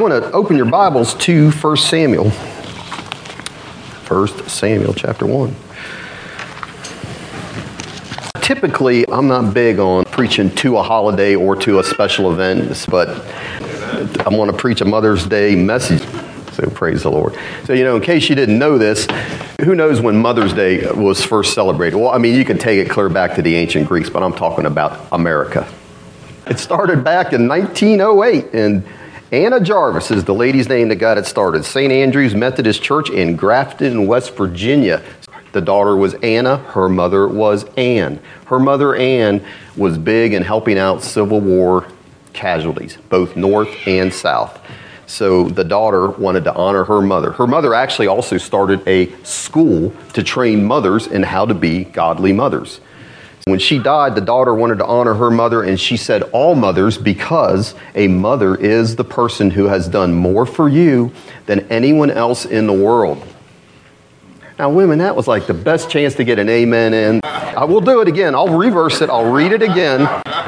you want to open your Bibles to 1 Samuel. 1 Samuel chapter 1. Typically, I'm not big on preaching to a holiday or to a special event, but I want to preach a Mother's Day message. So praise the Lord. So, you know, in case you didn't know this, who knows when Mother's Day was first celebrated? Well, I mean, you can take it clear back to the ancient Greeks, but I'm talking about America. It started back in 1908, and Anna Jarvis is the lady's name that got it started. St. Andrew's Methodist Church in Grafton, West Virginia. The daughter was Anna, her mother was Anne. Her mother, Anne, was big in helping out Civil War casualties, both North and South. So the daughter wanted to honor her mother. Her mother actually also started a school to train mothers in how to be godly mothers. When she died, the daughter wanted to honor her mother, and she said, All mothers, because a mother is the person who has done more for you than anyone else in the world. Now, women, that was like the best chance to get an amen in. I will do it again. I'll reverse it. I'll read it again.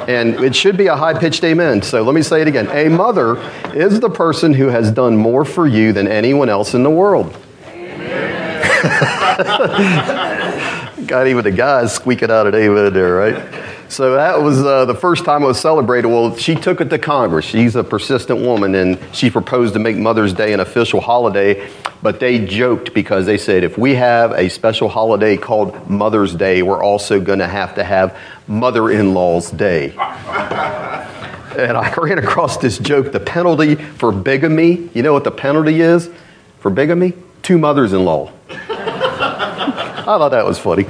And it should be a high pitched amen. So let me say it again. A mother is the person who has done more for you than anyone else in the world. Got even the guys squeaking out an amen there, right? So that was uh, the first time it was celebrated. Well, she took it to Congress. She's a persistent woman, and she proposed to make Mother's Day an official holiday. But they joked because they said if we have a special holiday called Mother's Day, we're also going to have to have Mother in Law's Day. and I ran across this joke the penalty for bigamy. You know what the penalty is for bigamy? Two mothers in law. I thought that was funny.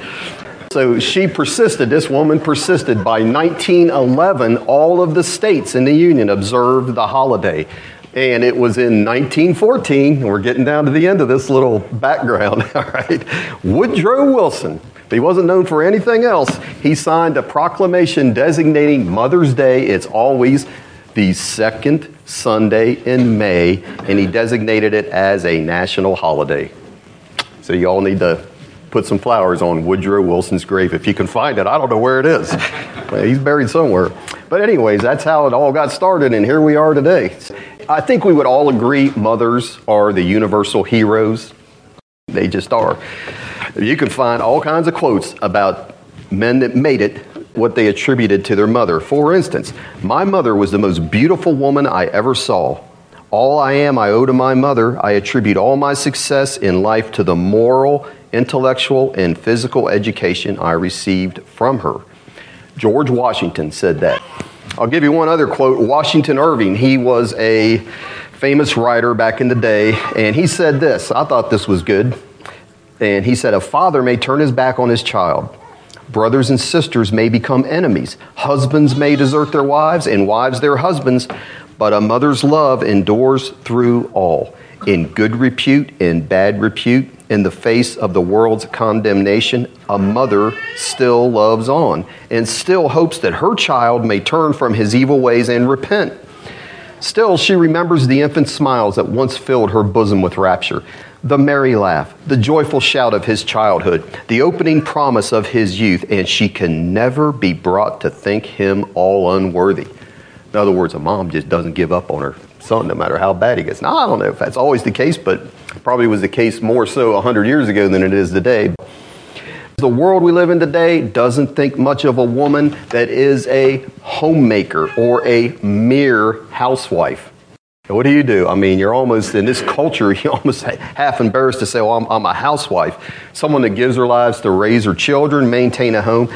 So she persisted, this woman persisted. By 1911, all of the states in the Union observed the holiday. And it was in 1914, we're getting down to the end of this little background, all right? Woodrow Wilson, he wasn't known for anything else, he signed a proclamation designating Mother's Day. It's always the second Sunday in May, and he designated it as a national holiday. So you all need to put some flowers on Woodrow Wilson's grave if you can find it. I don't know where it is. He's buried somewhere. But, anyways, that's how it all got started, and here we are today. I think we would all agree mothers are the universal heroes. They just are. You can find all kinds of quotes about men that made it, what they attributed to their mother. For instance, my mother was the most beautiful woman I ever saw. All I am, I owe to my mother. I attribute all my success in life to the moral intellectual and physical education I received from her. George Washington said that. I'll give you one other quote Washington Irving, he was a famous writer back in the day, and he said this. I thought this was good. And he said, A father may turn his back on his child. Brothers and sisters may become enemies. Husbands may desert their wives, and wives their husbands. But a mother's love endures through all, in good repute in bad repute, in the face of the world's condemnation, a mother still loves on and still hopes that her child may turn from his evil ways and repent. Still, she remembers the infant smiles that once filled her bosom with rapture, the merry laugh, the joyful shout of his childhood, the opening promise of his youth, and she can never be brought to think him all unworthy. In other words, a mom just doesn't give up on her son no matter how bad he gets. Now, I don't know if that's always the case, but probably was the case more so 100 years ago than it is today. The world we live in today doesn't think much of a woman that is a homemaker or a mere housewife. What do you do? I mean, you're almost in this culture, you're almost half embarrassed to say, well, I'm, I'm a housewife. Someone that gives their lives to raise her children, maintain a home.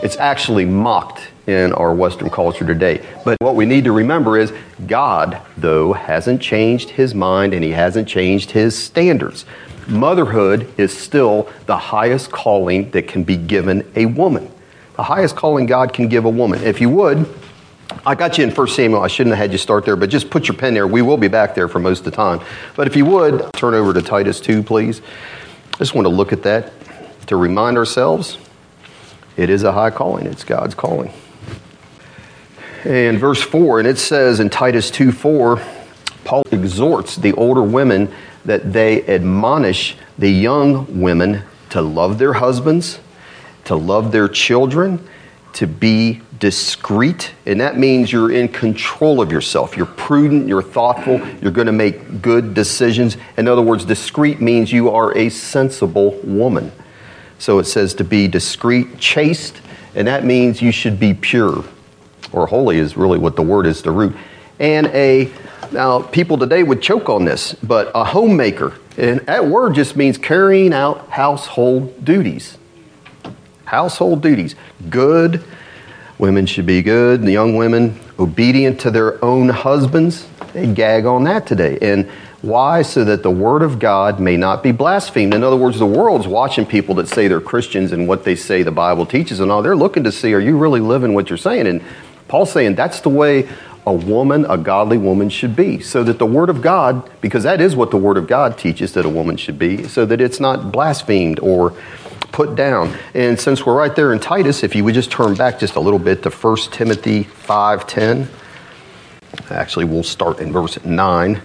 It's actually mocked in our Western culture today. But what we need to remember is God, though, hasn't changed his mind and he hasn't changed his standards. Motherhood is still the highest calling that can be given a woman. The highest calling God can give a woman. If you would, I got you in 1 Samuel. I shouldn't have had you start there, but just put your pen there. We will be back there for most of the time. But if you would, turn over to Titus 2, please. I just want to look at that to remind ourselves it is a high calling, it's God's calling And verse 4, and it says in Titus 2 4, Paul exhorts the older women that they admonish the young women to love their husbands, to love their children, to be discreet, and that means you're in control of yourself. You're prudent, you're thoughtful, you're going to make good decisions. In other words, discreet means you are a sensible woman. So it says to be discreet, chaste, and that means you should be pure, or holy is really what the word is, the root. And a, now people today would choke on this, but a homemaker, and that word just means carrying out household duties. Household duties. Good, women should be good, the young women obedient to their own husbands. They gag on that today. And why? So that the word of God may not be blasphemed. In other words, the world's watching people that say they're Christians and what they say the Bible teaches and all. They're looking to see, are you really living what you're saying? And Paul's saying that's the way a woman, a godly woman, should be. So that the word of God, because that is what the word of God teaches that a woman should be, so that it's not blasphemed or put down. And since we're right there in Titus, if you would just turn back just a little bit to 1 Timothy 5:10. Actually, we'll start in verse 9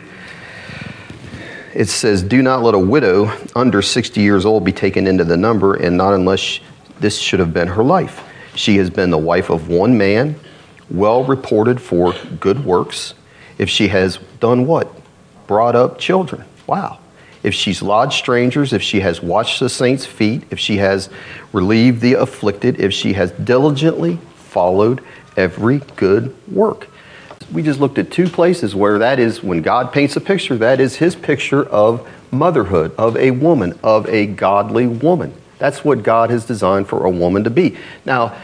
it says, Do not let a widow under 60 years old be taken into the number, and not unless this should have been her life. She has been the wife of one man, well reported for good works. If she has done what? Brought up children. Wow. If she's lodged strangers, if she has washed the saints' feet, if she has relieved the afflicted, if she has diligently followed every good work we just looked at two places where that is, when God paints a picture, that is his picture of motherhood, of a woman, of a godly woman. That's what God has designed for a woman to be. Now,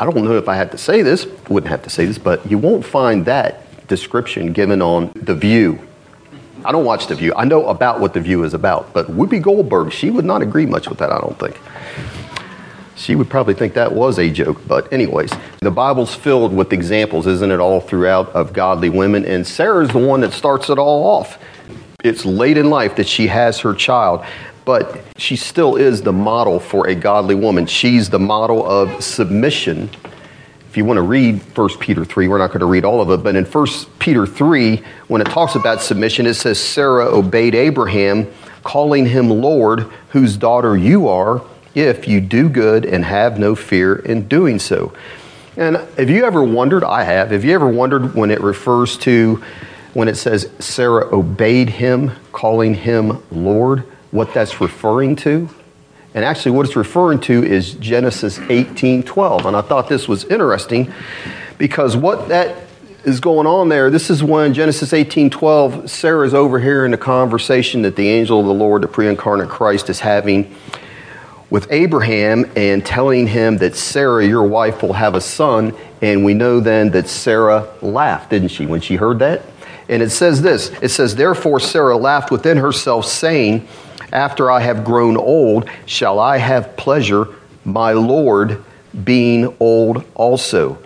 I don't know if I have to say this, wouldn't have to say this, but you won't find that description given on The View. I don't watch The View. I know about what The View is about, but Whoopi Goldberg, she would not agree much with that, I don't think she would probably think that was a joke. But, anyways, the Bible's filled with examples, isn't it, all throughout of godly women? And Sarah's the one that starts it all off. It's late in life that she has her child, but she still is the model for a godly woman. She's the model of submission. If you want to read 1 Peter 3, we're not going to read all of it, but in 1 Peter 3, when it talks about submission, it says Sarah obeyed Abraham, calling him Lord, whose daughter you are if you do good and have no fear in doing so. And have you ever wondered? I have. Have you ever wondered when it refers to, when it says Sarah obeyed him, calling him Lord, what that's referring to? And actually, what it's referring to is Genesis 18 12. And I thought this was interesting because what that is going on there, this is when Genesis 18 12, Sarah's overhearing the conversation that the angel of the Lord, the pre incarnate Christ, is having with Abraham and telling him that Sarah, your wife, will have a son. And we know then that Sarah laughed, didn't she, when she heard that? And it says this it says, Therefore Sarah laughed within herself, saying, After I have grown old, shall I have pleasure, my Lord being old also.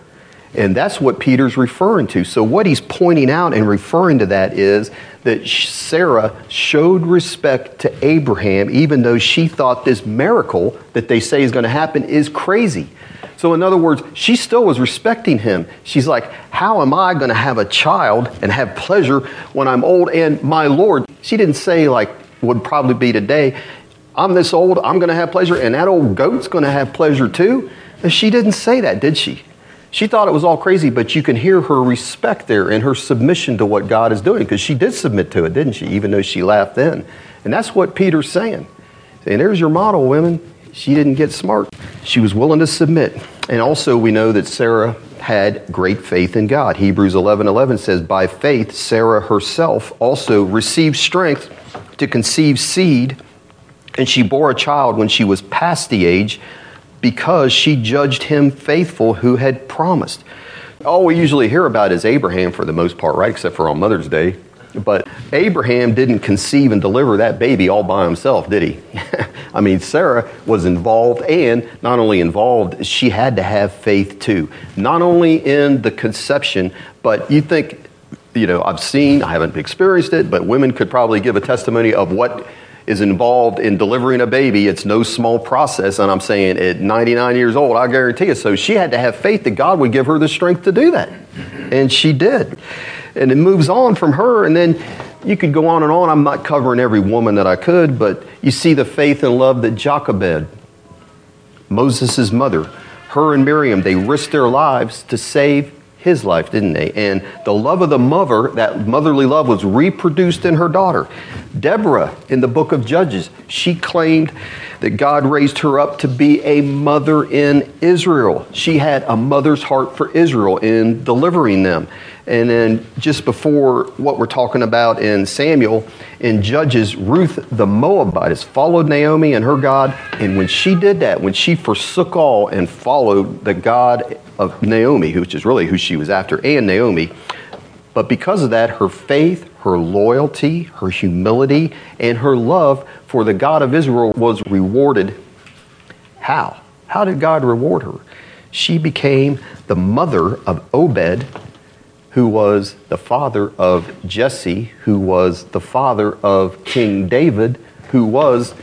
And that's what Peter's referring to. So, what he's pointing out and referring to that is that Sarah showed respect to Abraham, even though she thought this miracle that they say is going to happen is crazy. So, in other words, she still was respecting him. She's like, How am I going to have a child and have pleasure when I'm old? And my Lord, she didn't say, like, would probably be today, I'm this old, I'm going to have pleasure, and that old goat's going to have pleasure too. And she didn't say that, did she? She thought it was all crazy, but you can hear her respect there and her submission to what God is doing because she did submit to it, didn't she? Even though she laughed then. And that's what Peter's saying. And there's your model, women. She didn't get smart. She was willing to submit. And also, we know that Sarah had great faith in God. Hebrews 11 11 says, By faith, Sarah herself also received strength to conceive seed, and she bore a child when she was past the age because she judged him faithful who had promised. All we usually hear about is Abraham for the most part, right? Except for on Mother's Day. But Abraham didn't conceive and deliver that baby all by himself, did he? I mean, Sarah was involved, and not only involved, she had to have faith too. Not only in the conception, but you think, you know, I've seen, I haven't experienced it, but women could probably give a testimony of what is involved in delivering a baby. It's no small process. And I'm saying at 99 years old, I guarantee you. So she had to have faith that God would give her the strength to do that. And she did. And it moves on from her. And then you could go on and on. I'm not covering every woman that I could, but you see the faith and love that Jochebed, Moses' mother, her and Miriam, they risked their lives to save his life, didn't they? And the love of the mother, that motherly love, was reproduced in her daughter. Deborah, in the book of Judges, she claimed that God raised her up to be a mother in Israel. She had a mother's heart for Israel in delivering them. And then just before what we're talking about in Samuel, in Judges, Ruth the Moabitess followed Naomi and her God. And when she did that, when she forsook all and followed the God of Naomi, which is really who she was after, and Naomi, but because of that, her faith, her loyalty, her humility, and her love for the God of Israel was rewarded. How? How did God reward her? She became the mother of Obed, who was the father of Jesse, who was the father of King David, who was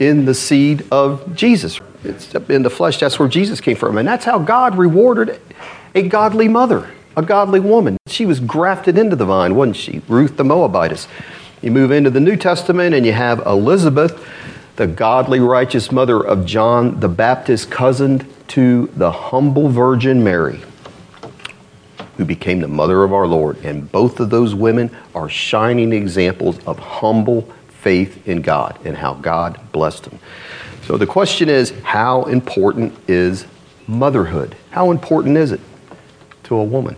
in the seed of Jesus. It's in the flesh, that's where Jesus came from. And that's how God rewarded a godly mother, a godly woman. She was grafted into the vine, wasn't she? Ruth the Moabitess. You move into the New Testament and you have Elizabeth, the godly, righteous mother of John the Baptist, cousin to the humble Virgin Mary who became the mother of our Lord. And both of those women are shining examples of humble faith in God and how God blessed them. So the question is how important is motherhood? How important is it to a woman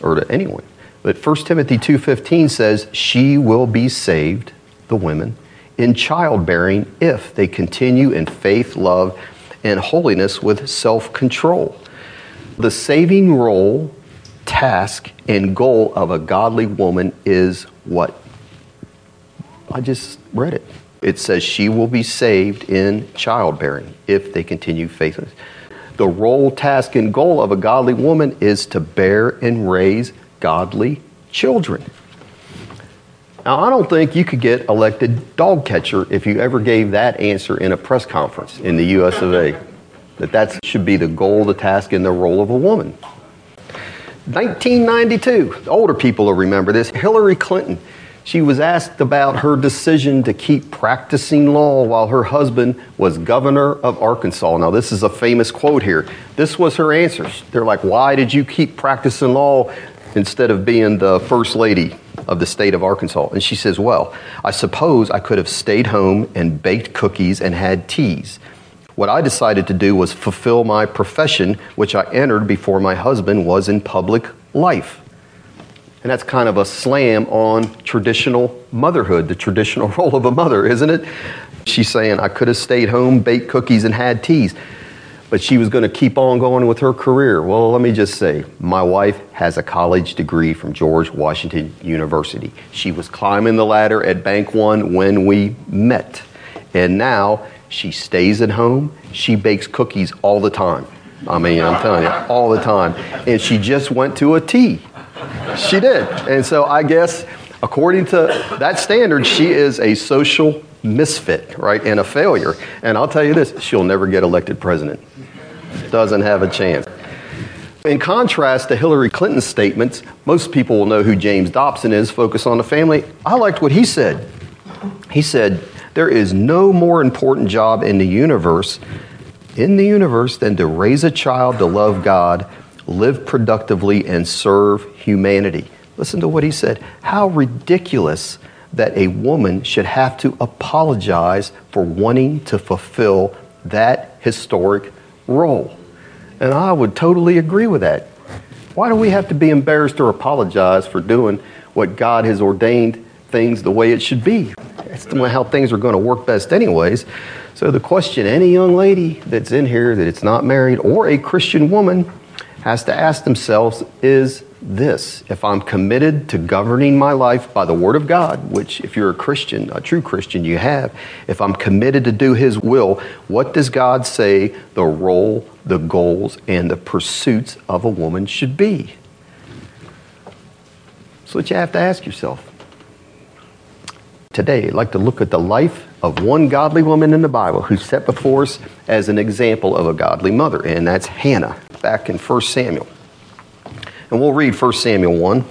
or to anyone? But 1 Timothy 2:15 says she will be saved, the women, in childbearing if they continue in faith, love, and holiness with self-control. The saving role task and goal of a godly woman is what? I just read it. It says she will be saved in childbearing if they continue faithfulness. The role, task, and goal of a godly woman is to bear and raise godly children. Now, I don't think you could get elected dog catcher if you ever gave that answer in a press conference in the US of A. That that should be the goal, the task, and the role of a woman. 1992, older people will remember this. Hillary Clinton, she was asked about her decision to keep practicing law while her husband was governor of Arkansas. Now, this is a famous quote here. This was her answer. They're like, Why did you keep practicing law instead of being the first lady of the state of Arkansas? And she says, Well, I suppose I could have stayed home and baked cookies and had teas. What I decided to do was fulfill my profession, which I entered before my husband was in public life. And that's kind of a slam on traditional motherhood, the traditional role of a mother, isn't it? She's saying, I could have stayed home, baked cookies, and had teas, but she was going to keep on going with her career. Well, let me just say, my wife has a college degree from George Washington University. She was climbing the ladder at Bank One when we met. And now she stays at home. She bakes cookies all the time. I mean, I'm telling you, all the time. And she just went to a T. She did. And so I guess, according to that standard, she is a social misfit, right, and a failure. And I'll tell you this she'll never get elected president. Doesn't have a chance. In contrast to Hillary Clinton's statements, most people will know who James Dobson is, focus on the family. I liked what he said. He said, there is no more important job in the universe, in the universe, than to raise a child to love God, live productively, and serve humanity. Listen to what he said. How ridiculous that a woman should have to apologize for wanting to fulfill that historic role. And I would totally agree with that. Why do we have to be embarrassed or apologize for doing what God has ordained things the way it should be? That's how things are going to work best, anyways. So, the question any young lady that's in here that it's not married or a Christian woman has to ask themselves is this If I'm committed to governing my life by the Word of God, which, if you're a Christian, a true Christian, you have, if I'm committed to do His will, what does God say the role, the goals, and the pursuits of a woman should be? That's what you have to ask yourself today, I'd like to look at the life of one godly woman in the Bible who's set before us as an example of a godly mother, and that's Hannah, back in 1 Samuel. And we'll read 1 Samuel 1. It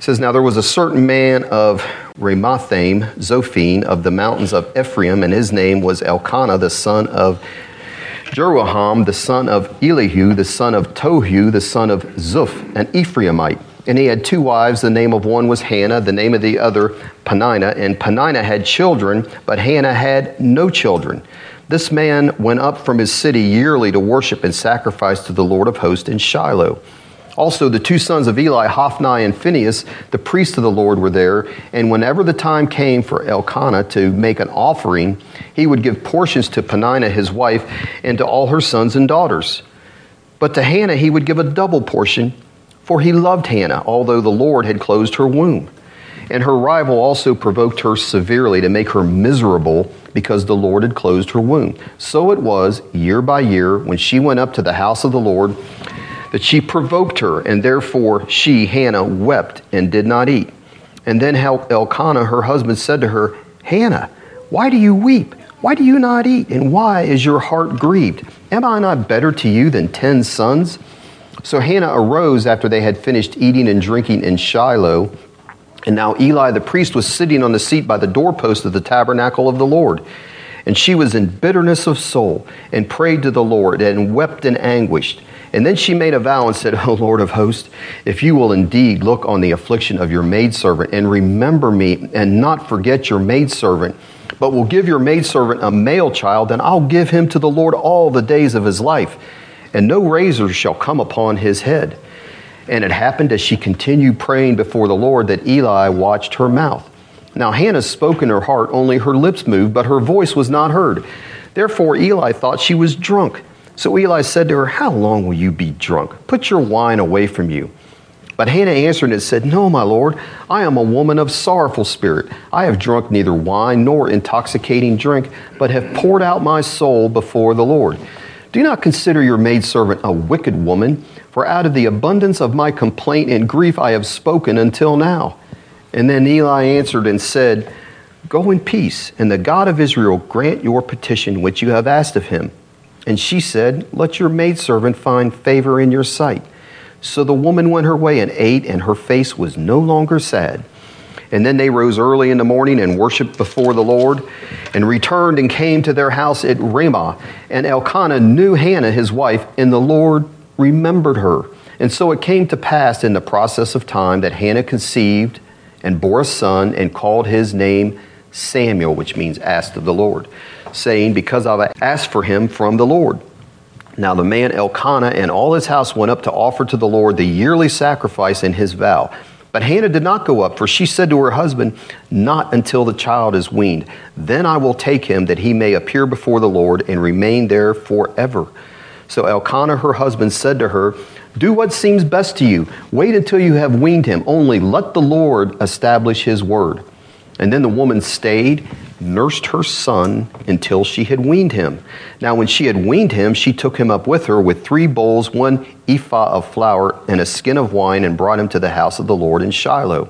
says, Now there was a certain man of Ramathaim, Zophim, of the mountains of Ephraim, and his name was Elkanah, the son of Jeroham, the son of Elihu, the son of Tohu, the son of Zuph, an Ephraimite. And he had two wives. The name of one was Hannah, the name of the other Peninnah. And Peninnah had children, but Hannah had no children. This man went up from his city yearly to worship and sacrifice to the Lord of hosts in Shiloh. Also, the two sons of Eli, Hophni and Phinehas, the priests of the Lord, were there. And whenever the time came for Elkanah to make an offering, he would give portions to Peninnah, his wife, and to all her sons and daughters. But to Hannah he would give a double portion, for he loved Hannah, although the Lord had closed her womb. And her rival also provoked her severely to make her miserable because the Lord had closed her womb. So it was, year by year, when she went up to the house of the Lord that she provoked her, and therefore she, Hannah, wept and did not eat. And then Elkanah, her husband, said to her, Hannah, why do you weep? Why do you not eat? And why is your heart grieved? Am I not better to you than ten sons? So Hannah arose after they had finished eating and drinking in Shiloh. And now Eli the priest was sitting on the seat by the doorpost of the tabernacle of the Lord. And she was in bitterness of soul and prayed to the Lord and wept in anguish. And then she made a vow and said, O Lord of hosts, if you will indeed look on the affliction of your maidservant and remember me and not forget your maidservant, but will give your maidservant a male child, then I'll give him to the Lord all the days of his life, and no razor shall come upon his head. And it happened as she continued praying before the Lord that Eli watched her mouth. Now Hannah spoke in her heart, only her lips moved, but her voice was not heard. Therefore Eli thought she was drunk. So Eli said to her, How long will you be drunk? Put your wine away from you. But Hannah answered and said, No, my Lord, I am a woman of sorrowful spirit. I have drunk neither wine nor intoxicating drink, but have poured out my soul before the Lord. Do not consider your maidservant a wicked woman, for out of the abundance of my complaint and grief I have spoken until now. And then Eli answered and said, Go in peace, and the God of Israel grant your petition which you have asked of him. And she said, Let your maidservant find favor in your sight. So the woman went her way and ate, and her face was no longer sad. And then they rose early in the morning and worshiped before the Lord, and returned and came to their house at Ramah. And Elkanah knew Hannah his wife, and the Lord remembered her. And so it came to pass in the process of time that Hannah conceived and bore a son, and called his name Samuel, which means asked of the Lord saying, Because I've asked for him from the Lord. Now the man Elkanah and all his house went up to offer to the Lord the yearly sacrifice in his vow. But Hannah did not go up, for she said to her husband, Not until the child is weaned. Then I will take him, that he may appear before the Lord and remain there forever. So Elkanah, her husband, said to her, Do what seems best to you. Wait until you have weaned him. Only let the Lord establish his word. And then the woman stayed nursed her son until she had weaned him. Now, when she had weaned him, she took him up with her with three bowls, one ephah of flour, and a skin of wine, and brought him to the house of the Lord in Shiloh.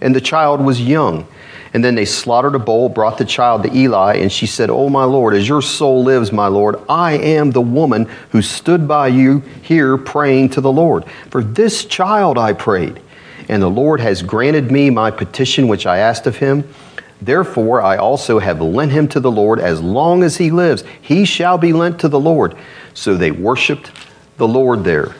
And the child was young. And then they slaughtered a bull, brought the child to Eli, and she said, Oh, my Lord, as your soul lives, my Lord, I am the woman who stood by you here praying to the Lord. For this child I prayed, and the Lord has granted me my petition which I asked of him. Therefore, I also have lent him to the Lord as long as he lives. He shall be lent to the Lord. So they worshiped the Lord there.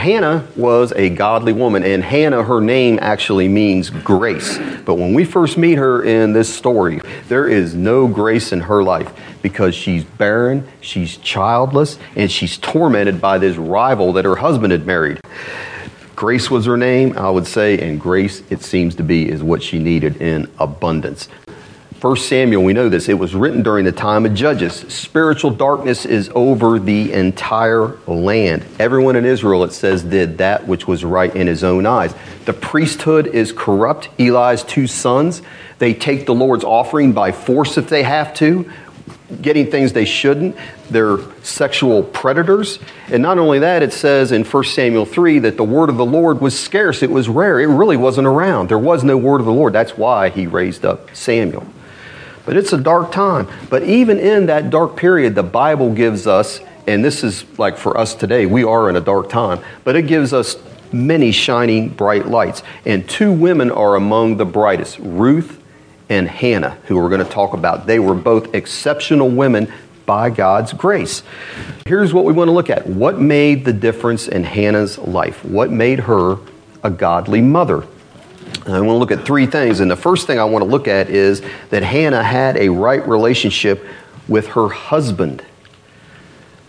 Hannah was a godly woman, and Hannah, her name actually means grace. But when we first meet her in this story, there is no grace in her life because she's barren, she's childless, and she's tormented by this rival that her husband had married. Grace was her name, I would say, and grace, it seems to be, is what she needed in abundance. First Samuel, we know this, it was written during the time of Judges. Spiritual darkness is over the entire land. Everyone in Israel, it says, did that which was right in his own eyes. The priesthood is corrupt. Eli's two sons, they take the Lord's offering by force if they have to getting things they shouldn't. They're sexual predators. And not only that, it says in 1 Samuel 3 that the word of the Lord was scarce, it was rare, it really wasn't around. There was no word of the Lord. That's why he raised up Samuel. But it's a dark time. But even in that dark period, the Bible gives us, and this is like for us today, we are in a dark time, but it gives us many shining bright lights. And two women are among the brightest Ruth and Hannah, who we're going to talk about. They were both exceptional women, by God's grace. Here's what we want to look at. What made the difference in Hannah's life? What made her a godly mother? I want to look at three things. And the first thing I want to look at is that Hannah had a right relationship with her husband.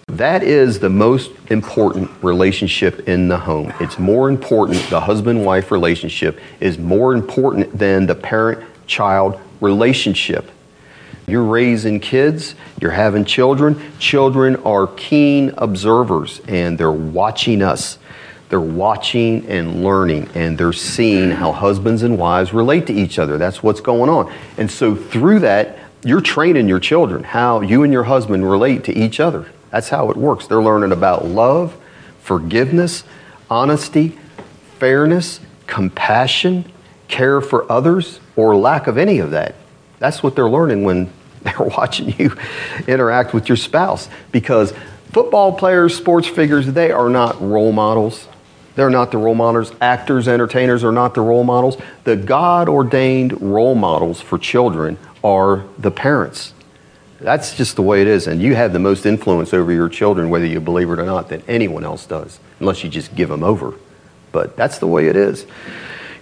That is the most important relationship in the home. It's more important, the husband wife relationship is more important than the parent child relationship. You're raising kids, you're having children. Children are keen observers and they're watching us. They're watching and learning and they're seeing how husbands and wives relate to each other. That's what's going on. And so through that, you're training your children how you and your husband relate to each other. That's how it works. They're learning about love, forgiveness, honesty, fairness, compassion, care for others, or lack of any of that. That's what they're learning when they're watching you interact with your spouse. Because football players, sports figures, they are not role models. They're not the role models. Actors, entertainers are not the role models. The God ordained role models for children are the parents. That's just the way it is. And you have the most influence over your children, whether you believe it or not, than anyone else does, unless you just give them over. But that's the way it is.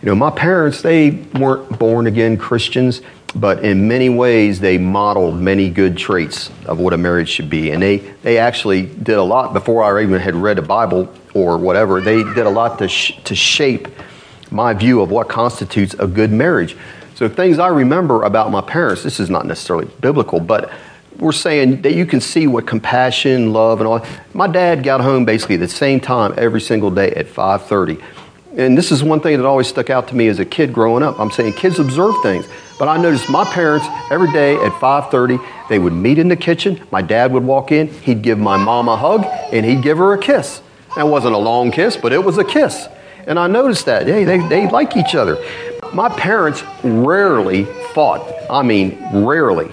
You know, my parents, they weren't born again Christians, but in many ways they modeled many good traits of what a marriage should be. And they, they actually did a lot before I even had read the Bible or whatever. They did a lot to, sh- to shape my view of what constitutes a good marriage. So, things I remember about my parents, this is not necessarily biblical, but we're saying that you can see what compassion, love, and all. My dad got home basically the same time every single day at 5:30, and this is one thing that always stuck out to me as a kid growing up. I'm saying kids observe things, but I noticed my parents every day at 5:30 they would meet in the kitchen. My dad would walk in, he'd give my mom a hug, and he'd give her a kiss. That wasn't a long kiss, but it was a kiss. And I noticed that. Hey, they, they like each other. My parents rarely fought. I mean, rarely.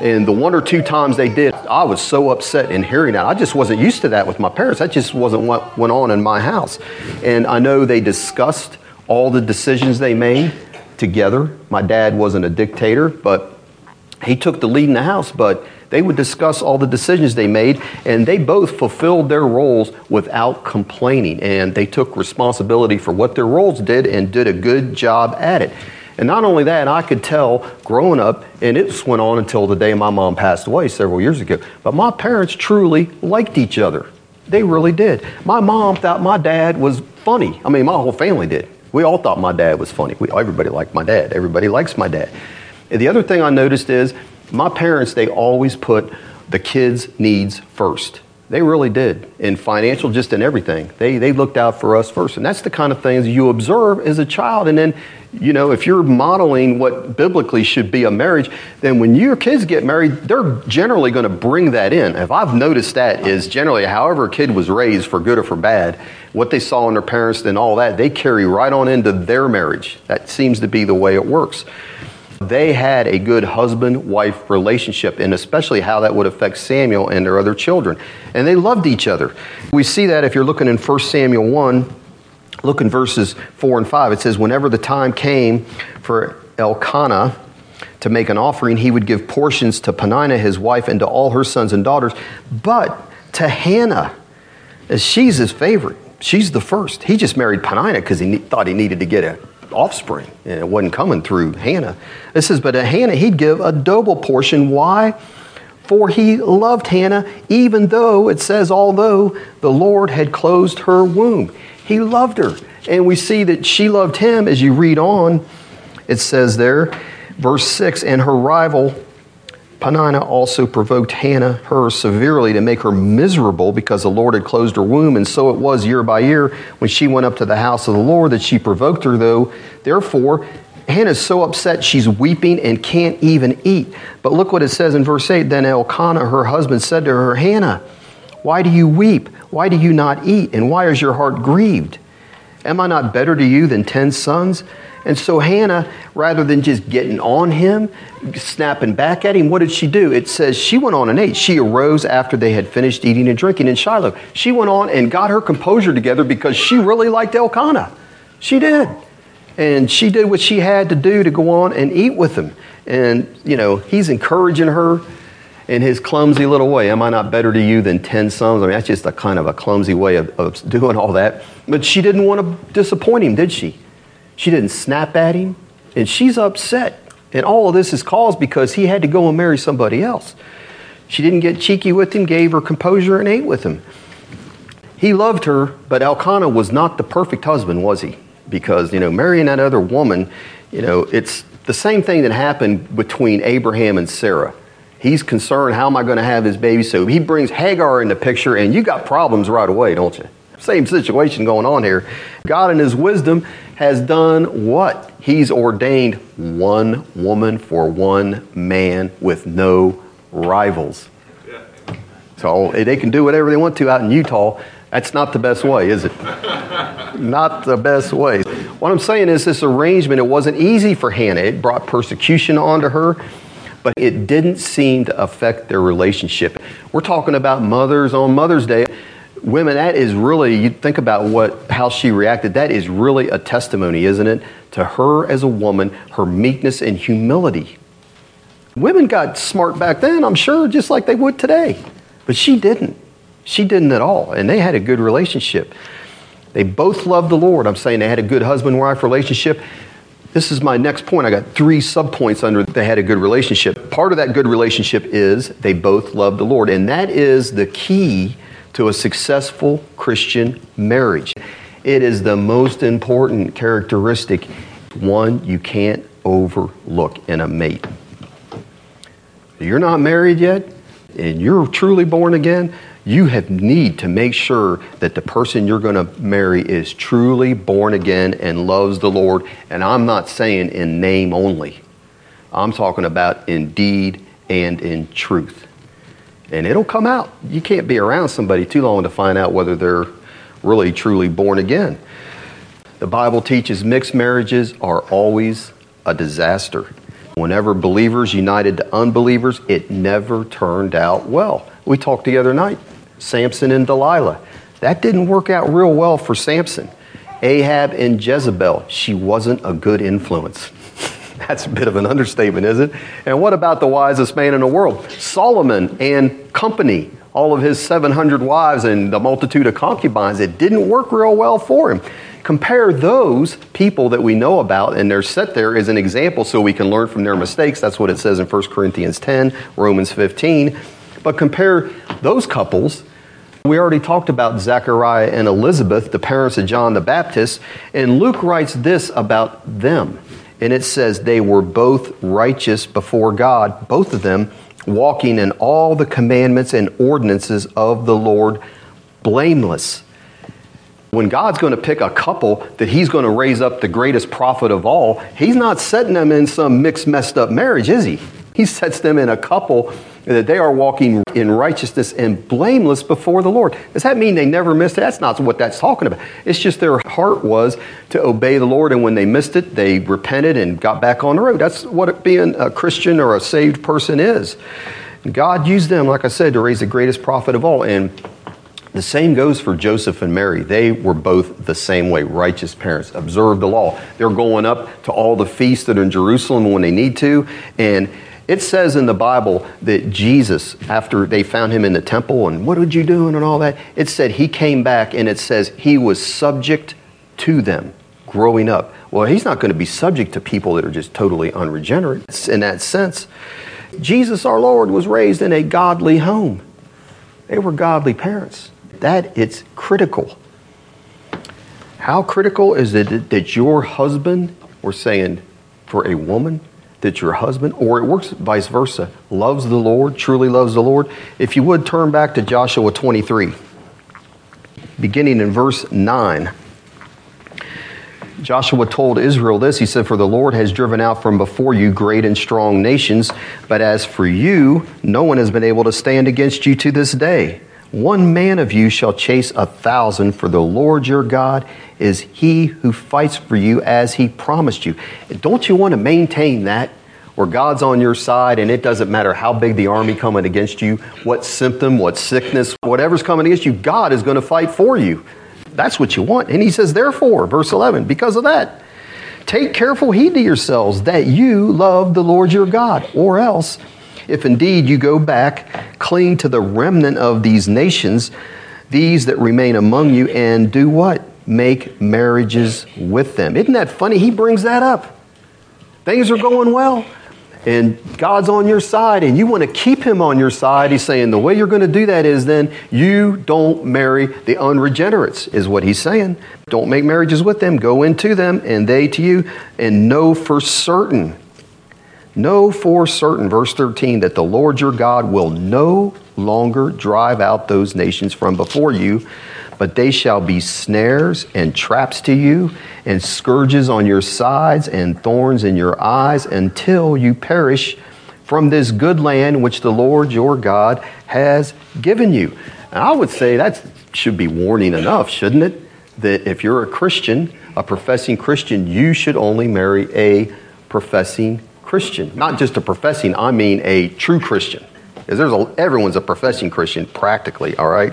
And the one or two times they did, I was so upset in hearing that. I just wasn't used to that with my parents. That just wasn't what went on in my house. And I know they discussed all the decisions they made together. My dad wasn't a dictator, but he took the lead in the house. But they would discuss all the decisions they made, and they both fulfilled their roles without complaining. And they took responsibility for what their roles did and did a good job at it. And not only that, I could tell growing up, and it went on until the day my mom passed away several years ago, but my parents truly liked each other. They really did. My mom thought my dad was funny. I mean, my whole family did. We all thought my dad was funny. We, everybody liked my dad. Everybody likes my dad. And the other thing I noticed is my parents, they always put the kids' needs first. They really did. In financial, just in everything. They, they looked out for us first. And that's the kind of things you observe as a child. And then, you know, if you're modeling what biblically should be a marriage, then when your kids get married, they're generally going to bring that in. If I've noticed that is generally however a kid was raised, for good or for bad, what they saw in their parents and all that, they carry right on into their marriage. That seems to be the way it works. They had a good husband wife relationship, and especially how that would affect Samuel and their other children. And they loved each other. We see that if you're looking in 1 Samuel 1, look in verses 4 and 5. It says, Whenever the time came for Elkanah to make an offering, he would give portions to Peninnah, his wife, and to all her sons and daughters, but to Hannah, as she's his favorite. She's the first. He just married Peninnah because he thought he needed to get a offspring. And it wasn't coming through Hannah. It says, but to Hannah, he'd give a double portion. Why? For he loved Hannah, even though, it says, although the Lord had closed her womb. He loved her. And we see that she loved him as you read on. It says there, verse 6 and her rival Peninnah also provoked Hannah, her severely, to make her miserable because the Lord had closed her womb. And so it was year by year when she went up to the house of the Lord that she provoked her, though. Therefore, Hannah's so upset she's weeping and can't even eat. But look what it says in verse 8 Then Elkanah, her husband, said to her, Hannah, why do you weep? Why do you not eat? And why is your heart grieved? Am I not better to you than ten sons? And so Hannah, rather than just getting on him, snapping back at him, what did she do? It says she went on and ate. She arose after they had finished eating and drinking in Shiloh. She went on and got her composure together because she really liked Elkanah. She did. And she did what she had to do to go on and eat with him. And, you know, he's encouraging her. in his clumsy little way. Am I not better to you than 10 sons? I mean, that's just a kind of a clumsy way of, of doing all that. But she didn't want to disappoint him, did she? She didn't snap at him, and she's upset. And all of this is caused because he had to go and marry somebody else. She didn't get cheeky with him, gave her composure, and ate with him. He loved her, but Elkanah was not the perfect husband, was he? Because, you know, marrying that other woman, you know, it's the same thing that happened between Abraham and Sarah. He's concerned, how am I going to have this baby? So he brings Hagar in the picture, and you got problems right away, don't you? Same situation going on here. God, in His wisdom, has done what? He's ordained one woman for one man with no rivals. So eh, they can do whatever they want to out in Utah. That's not the best way, is it? not the best way. What I'm saying is, this arrangement, it wasn't easy for Hannah. It brought persecution onto her, but it didn't seem to affect their relationship. We're talking about mothers on Mother's Day. Women, that is really, you think about what, how she reacted, that is really a testimony, isn't it? To her as a woman, her meekness and humility. Women got smart back then, I'm sure, just like they would today. But she didn't. She didn't at all. And they had a good relationship. They both loved the Lord. I'm saying they had a good husband wife relationship. This is my next point. I got three subpoints under they had a good relationship. Part of that good relationship is they both loved the Lord. And that is the key to a successful Christian marriage. It is the most important characteristic, one you can't overlook in a mate. You're not married yet, and you're truly born again, you have need to make sure that the person you're going to marry is truly born again and loves the Lord. And I'm not saying in name only. I'm talking about in deed and in truth. And it'll come out. You can't be around somebody too long to find out whether they're really truly born again. The Bible teaches mixed marriages are always a disaster. Whenever believers united to unbelievers, it never turned out well. We talked the other night, Samson and Delilah. That didn't work out real well for Samson. Ahab and Jezebel, she wasn't a good influence. That's a bit of an understatement, is it? And what about the wisest man in the world? Solomon and company, all of his 700 wives and the multitude of concubines. It didn't work real well for him. Compare those people that we know about, and they're set there as an example so we can learn from their mistakes. That's what it says in 1 Corinthians 10, Romans 15. But compare those couples. We already talked about Zechariah and Elizabeth, the parents of John the Baptist, and Luke writes this about them. And it says they were both righteous before God, both of them walking in all the commandments and ordinances of the Lord, blameless. When God's going to pick a couple that He's going to raise up the greatest prophet of all, He's not setting them in some mixed, messed up marriage, is He? He sets them in a couple that they are walking in righteousness and blameless before the Lord. Does that mean they never missed it? That's not what that's talking about. It's just their heart was to obey the Lord, and when they missed it, they repented and got back on the road. That's what being a Christian or a saved person is. God used them, like I said, to raise the greatest prophet of all. And the same goes for Joseph and Mary. They were both the same way, righteous parents, observed the law. They're going up to all the feasts that are in Jerusalem when they need to. And it says in the Bible that Jesus, after they found him in the temple and what did you do and all that, it said he came back and it says he was subject to them growing up. Well, he's not going to be subject to people that are just totally unregenerate in that sense. Jesus, our Lord, was raised in a godly home. They were godly parents. That it's critical. How critical is it that your husband, we're saying for a woman, that your husband, or it works vice versa, loves the Lord, truly loves the Lord. If you would turn back to Joshua 23, beginning in verse 9. Joshua told Israel this. He said, For the Lord has driven out from before you great and strong nations, but as for you, no one has been able to stand against you to this day. One man of you shall chase a thousand, for the Lord your God is he who fights for you as he promised you. Don't you want to maintain that? Where God's on your side, and it doesn't matter how big the army coming against you, what symptom, what sickness, whatever's coming against you, God is going to fight for you. That's what you want. And he says, therefore, verse 11, because of that, take careful heed to yourselves that you love the Lord your God, or else If indeed you go back, cling to the remnant of these nations, these that remain among you, and do what? Make marriages with them. Isn't that funny? He brings that up. Things are going well and God's on your side and you want to keep him on your side, he's saying the way you're going to do that is then you don't marry the unregenerates, is what he's saying. Don't make marriages with them, go into them and they to you, and know for certain, know for certain, verse 13, that the Lord your God will no longer drive out those nations from before you but they shall be snares and traps to you, and scourges on your sides, and thorns in your eyes, until you perish from this good land which the Lord your God has given you. And I would say that should be warning enough, shouldn't it? That if you're a Christian, a professing Christian, you should only marry a professing Christian. Not just a professing, I mean a true Christian. Because there's a, everyone's a professing Christian practically, all right?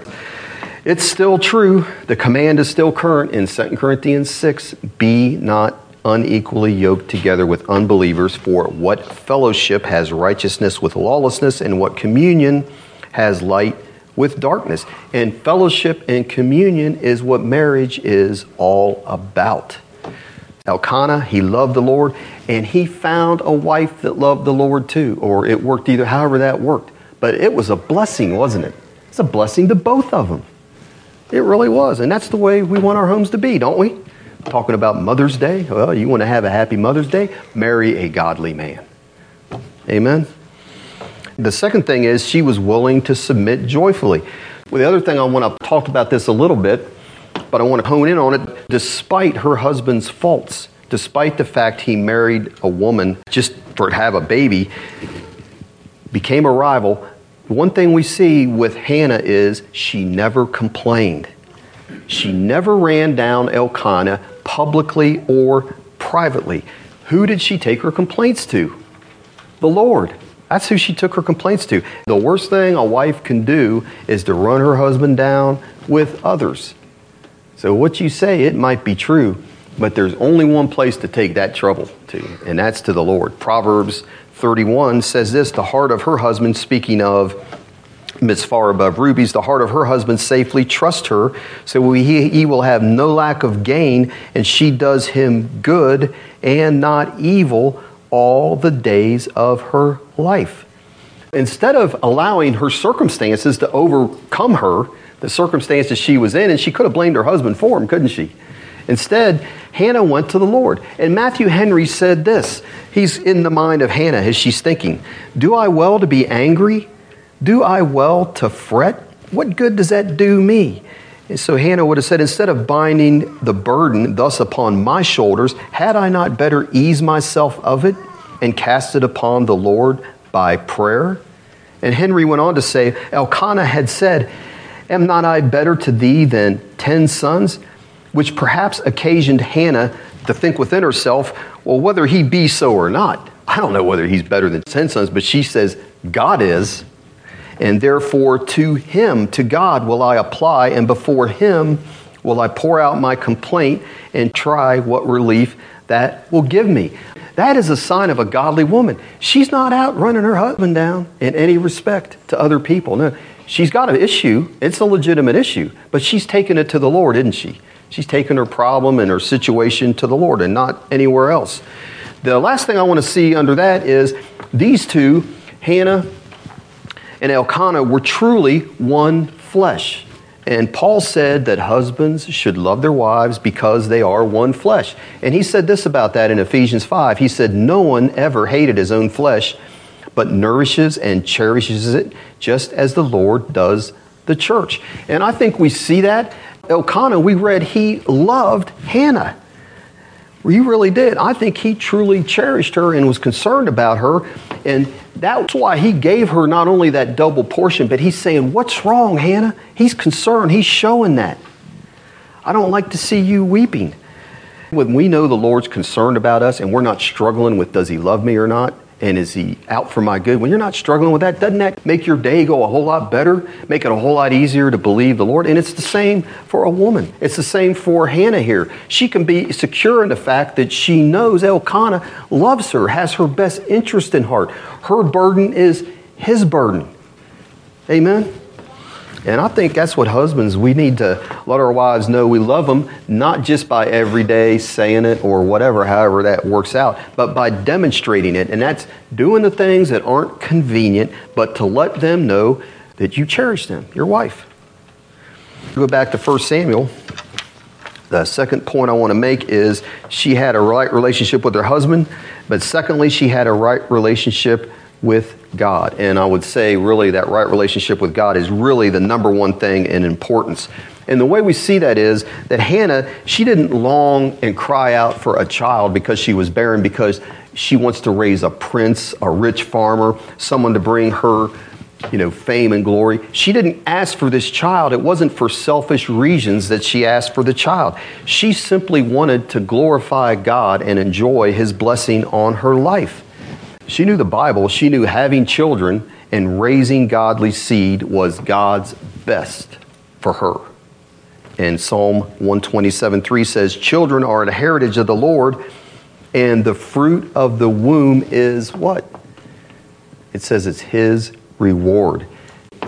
It's still true. The command is still current in 2 Corinthians 6 be not unequally yoked together with unbelievers, for what fellowship has righteousness with lawlessness, and what communion has light with darkness. And fellowship and communion is what marriage is all about. Elkanah, he loved the Lord, and he found a wife that loved the Lord too, or it worked either, however that worked. But it was a blessing, wasn't it? It's a blessing to both of them. It really was. And that's the way we want our homes to be, don't we? Talking about Mother's Day. Well, you want to have a happy Mother's Day? Marry a godly man. Amen. The second thing is she was willing to submit joyfully. Well, the other thing I want to talk about this a little bit, but I want to hone in on it. Despite her husband's faults, despite the fact he married a woman just for to have a baby, became a rival, one thing we see with Hannah is she never complained. She never ran down Elkanah publicly or privately. Who did she take her complaints to? The Lord. That's who she took her complaints to. The worst thing a wife can do is to run her husband down with others. So, what you say, it might be true, but there's only one place to take that trouble to, and that's to the Lord. Proverbs 31 says this the heart of her husband, speaking of Miss far above rubies, the heart of her husband safely trust her, so he, he will have no lack of gain, and she does him good and not evil all the days of her life. Instead of allowing her circumstances to overcome her, the circumstances she was in, and she could have blamed her husband for them, couldn't she? Instead, Hannah went to the Lord. And Matthew Henry said this. He's in the mind of Hannah as she's thinking Do I well to be angry? Do I well to fret? What good does that do me? And so Hannah would have said, Instead of binding the burden thus upon my shoulders, had I not better ease myself of it and cast it upon the Lord by prayer? And Henry went on to say, Elkanah had said, Am not I better to thee than ten sons? which perhaps occasioned Hannah to think within herself, well, whether he be so or not, I don't know whether he's better than 10 sons, but she says, God is. And therefore, to him, to God, will I apply, and before him will I pour out my complaint and try what relief that will give me. That is a sign of a godly woman. She's not out running her husband down in any respect to other people. No, she's got an issue. It's a legitimate issue, but she's taken it to the Lord, isn't she? She's taken her problem and her situation to the Lord and not anywhere else. The last thing I want to see under that is these two, Hannah and Elkanah, were truly one flesh. And Paul said that husbands should love their wives because they are one flesh. And he said this about that in Ephesians 5. He said, No one ever hated his own flesh, but nourishes and cherishes it just as the Lord does the church. And I think we see that Elkanah, we read he loved Hannah. He really did. I think he truly cherished her and was concerned about her. And that's why he gave her not only that double portion, but he's saying, What's wrong, Hannah? He's concerned. He's showing that. I don't like to see you weeping. When we know the Lord's concerned about us and we're not struggling with does he love me or not, and is he out for my good? When you're not struggling with that, doesn't that make your day go a whole lot better? Make it a whole lot easier to believe the Lord? And it's the same for a woman. It's the same for Hannah here. She can be secure in the fact that she knows Elkanah loves her, has her best interest in heart. Her burden is his burden. Amen? And I think that's what husbands, we need to let our wives know we love them, not just by every day saying it or whatever, however that works out, but by demonstrating it. And that's doing the things that aren't convenient, but to let them know that you cherish them, your wife. Go back to 1 Samuel. The second point I want to make is she had a right relationship with her husband, but secondly, she had a right relationship with God. And I would say, really, that right relationship with God is really the number one thing in importance. And the way we see that is that Hannah, she didn't long and cry out for a child because she was barren, because she wants to raise a prince, a rich farmer, someone to bring her you know, fame and glory. She didn't ask for this child. It wasn't for selfish reasons that she asked for the child. She simply wanted to glorify God and enjoy his blessing on her life. She knew the Bible. She knew having children and raising godly seed was God's best for her. And Psalm 127 3 says, Children are an heritage of the Lord, and the fruit of the womb is what? It says it's His reward.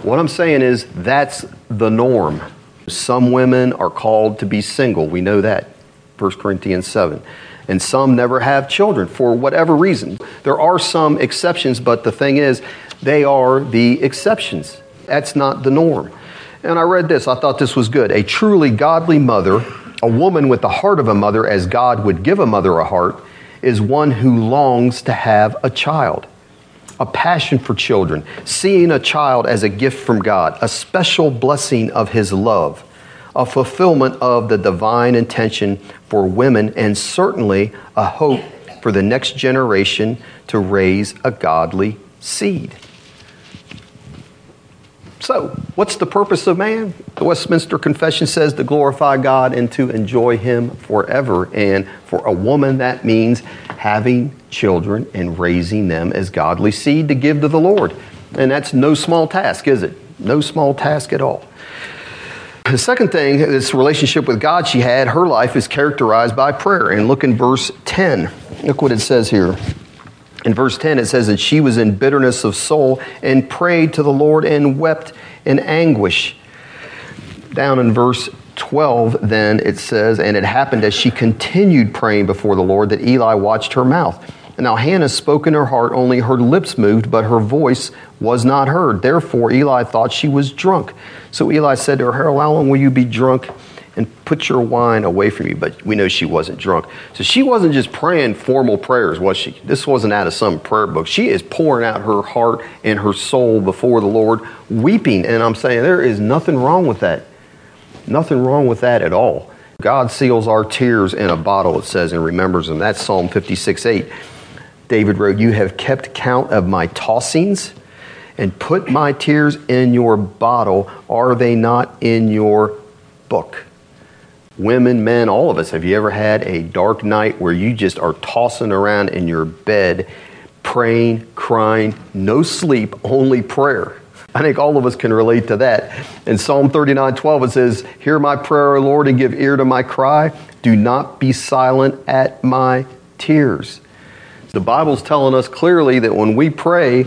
What I'm saying is that's the norm. Some women are called to be single. We know that. 1 Corinthians 7 and some never have children for whatever reason. There are some exceptions, but the thing is, they are the exceptions. That's not the norm. And I read this, I thought this was good. A truly godly mother, a woman with the heart of a mother, as God would give a mother a heart, is one who longs to have a child. A passion for children, seeing a child as a gift from God, a special blessing of His love a fulfillment of the divine intention for women, and certainly a hope for the next generation to raise a godly seed. So, what's the purpose of man? The Westminster Confession says to glorify God and to enjoy Him forever. And for a woman, that means having children and raising them as godly seed to give to the Lord. And that's no small task, is it? No small task at all. The second thing, this relationship with God she had, her life is characterized by prayer. And look in verse 10. Look what it says here. In verse 10, it says that she was in bitterness of soul and prayed to the Lord and wept in anguish. Down in verse 12, then it says, And it happened as she continued praying before the Lord that Eli watched her mouth. And now Hannah spoke in her heart, only her lips moved, but her voice was not heard. Therefore, Eli thought she was drunk. So Eli said to her, How long will you be drunk? And put your wine away from you. But we know she wasn't drunk. So she wasn't just praying formal prayers, was she? This wasn't out of some prayer book. She is pouring out her heart and her soul before the Lord, weeping. And I'm saying there is nothing wrong with that. Nothing wrong with that at all. God seals our tears in a bottle, it says, and remembers them. That's Psalm 56 8. David wrote, You have kept count of my tossings and put my tears in your bottle. Are they not in your book? Women, men, all of us, have you ever had a dark night where you just are tossing around in your bed, praying, crying, no sleep, only prayer? I think all of us can relate to that. In Psalm 39 12, it says, Hear my prayer, O Lord, and give ear to my cry. Do not be silent at my tears. The Bible's telling us clearly that when we pray,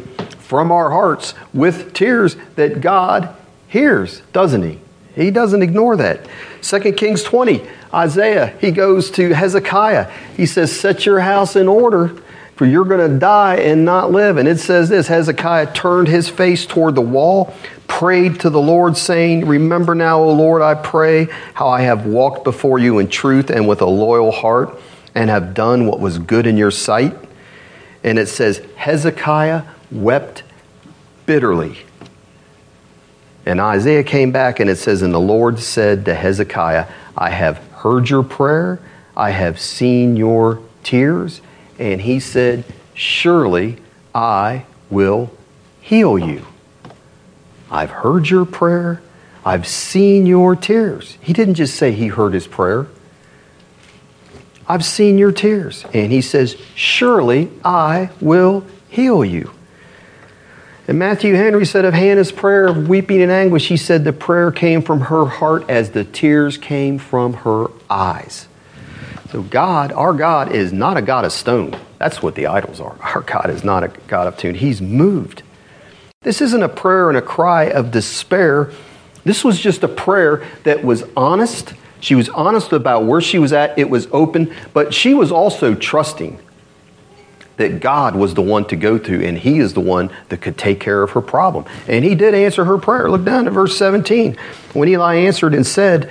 from our hearts with tears that God hears, doesn't he? He doesn't ignore that. 2 Kings 20, Isaiah, he goes to Hezekiah. He says, Set your house in order, for you're going to die and not live. And it says this Hezekiah turned his face toward the wall, prayed to the Lord, saying, Remember now, O Lord, I pray, how I have walked before you in truth and with a loyal heart, and have done what was good in your sight. And it says, Hezekiah wept bitterly. And Isaiah came back and it says, And the Lord said to Hezekiah, I have heard your prayer, I have seen your tears. And he said, Surely I will heal you. I've heard your prayer, I've seen your tears. He didn't just say he heard his prayer. I've seen your tears. And he says, Surely I will heal you. And Matthew Henry said of Hannah's prayer of weeping and anguish, he said the prayer came from her heart as the tears came from her eyes. So, God, our God, is not a God of stone. That's what the idols are. Our God is not a God of tune. He's moved. This isn't a prayer and a cry of despair. This was just a prayer that was honest. She was honest about where she was at. It was open, but she was also trusting that God was the one to go to, and He is the one that could take care of her problem. And He did answer her prayer. Look down at verse 17. When Eli answered and said,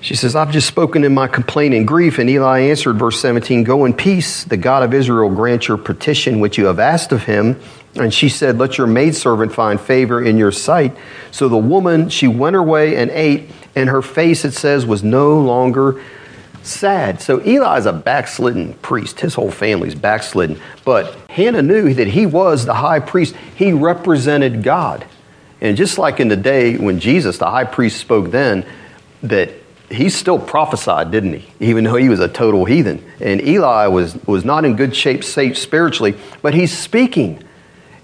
she says, I've just spoken in my complaint and grief. And Eli answered, verse 17, Go in peace. The God of Israel grant your petition which you have asked of him. And she said, Let your maidservant find favor in your sight. So the woman, she went her way and ate, and her face, it says, was no longer sad. So Eli is a backslidden priest. His whole family's backslidden. But Hannah knew that he was the high priest, he represented God. And just like in the day when Jesus, the high priest, spoke then, that he still prophesied, didn't he? Even though he was a total heathen. And Eli was, was not in good shape spiritually, but he's speaking.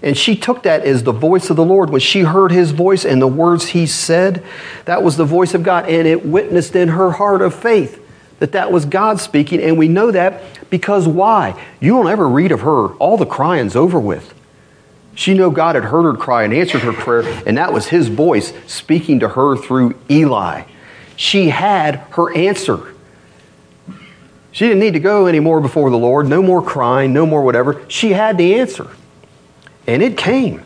And she took that as the voice of the Lord. When she heard his voice and the words he said, that was the voice of God. And it witnessed in her heart of faith that that was God speaking. And we know that because why? You don't ever read of her. All the crying's over with. She knew God had heard her cry and answered her prayer, and that was his voice speaking to her through Eli. She had her answer. She didn't need to go anymore before the Lord, no more crying, no more whatever. She had the answer. And it came.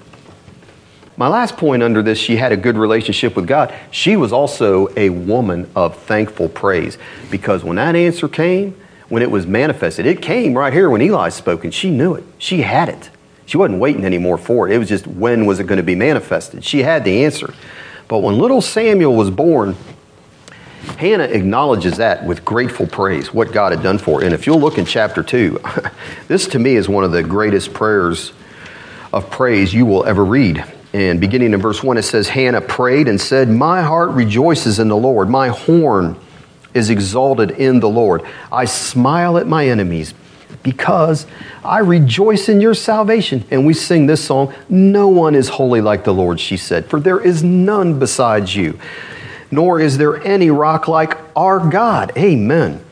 My last point under this, she had a good relationship with God. She was also a woman of thankful praise because when that answer came, when it was manifested, it came right here when Eli spoke and she knew it. She had it. She wasn't waiting anymore for it. It was just when was it going to be manifested? She had the answer. But when little Samuel was born, Hannah acknowledges that with grateful praise, what God had done for her. And if you'll look in chapter 2, this to me is one of the greatest prayers of praise you will ever read. And beginning in verse 1, it says, Hannah prayed and said, My heart rejoices in the Lord. My horn is exalted in the Lord. I smile at my enemies because I rejoice in your salvation. And we sing this song, No one is holy like the Lord, she said, for there is none besides you, nor is there any rock like our God. Amen.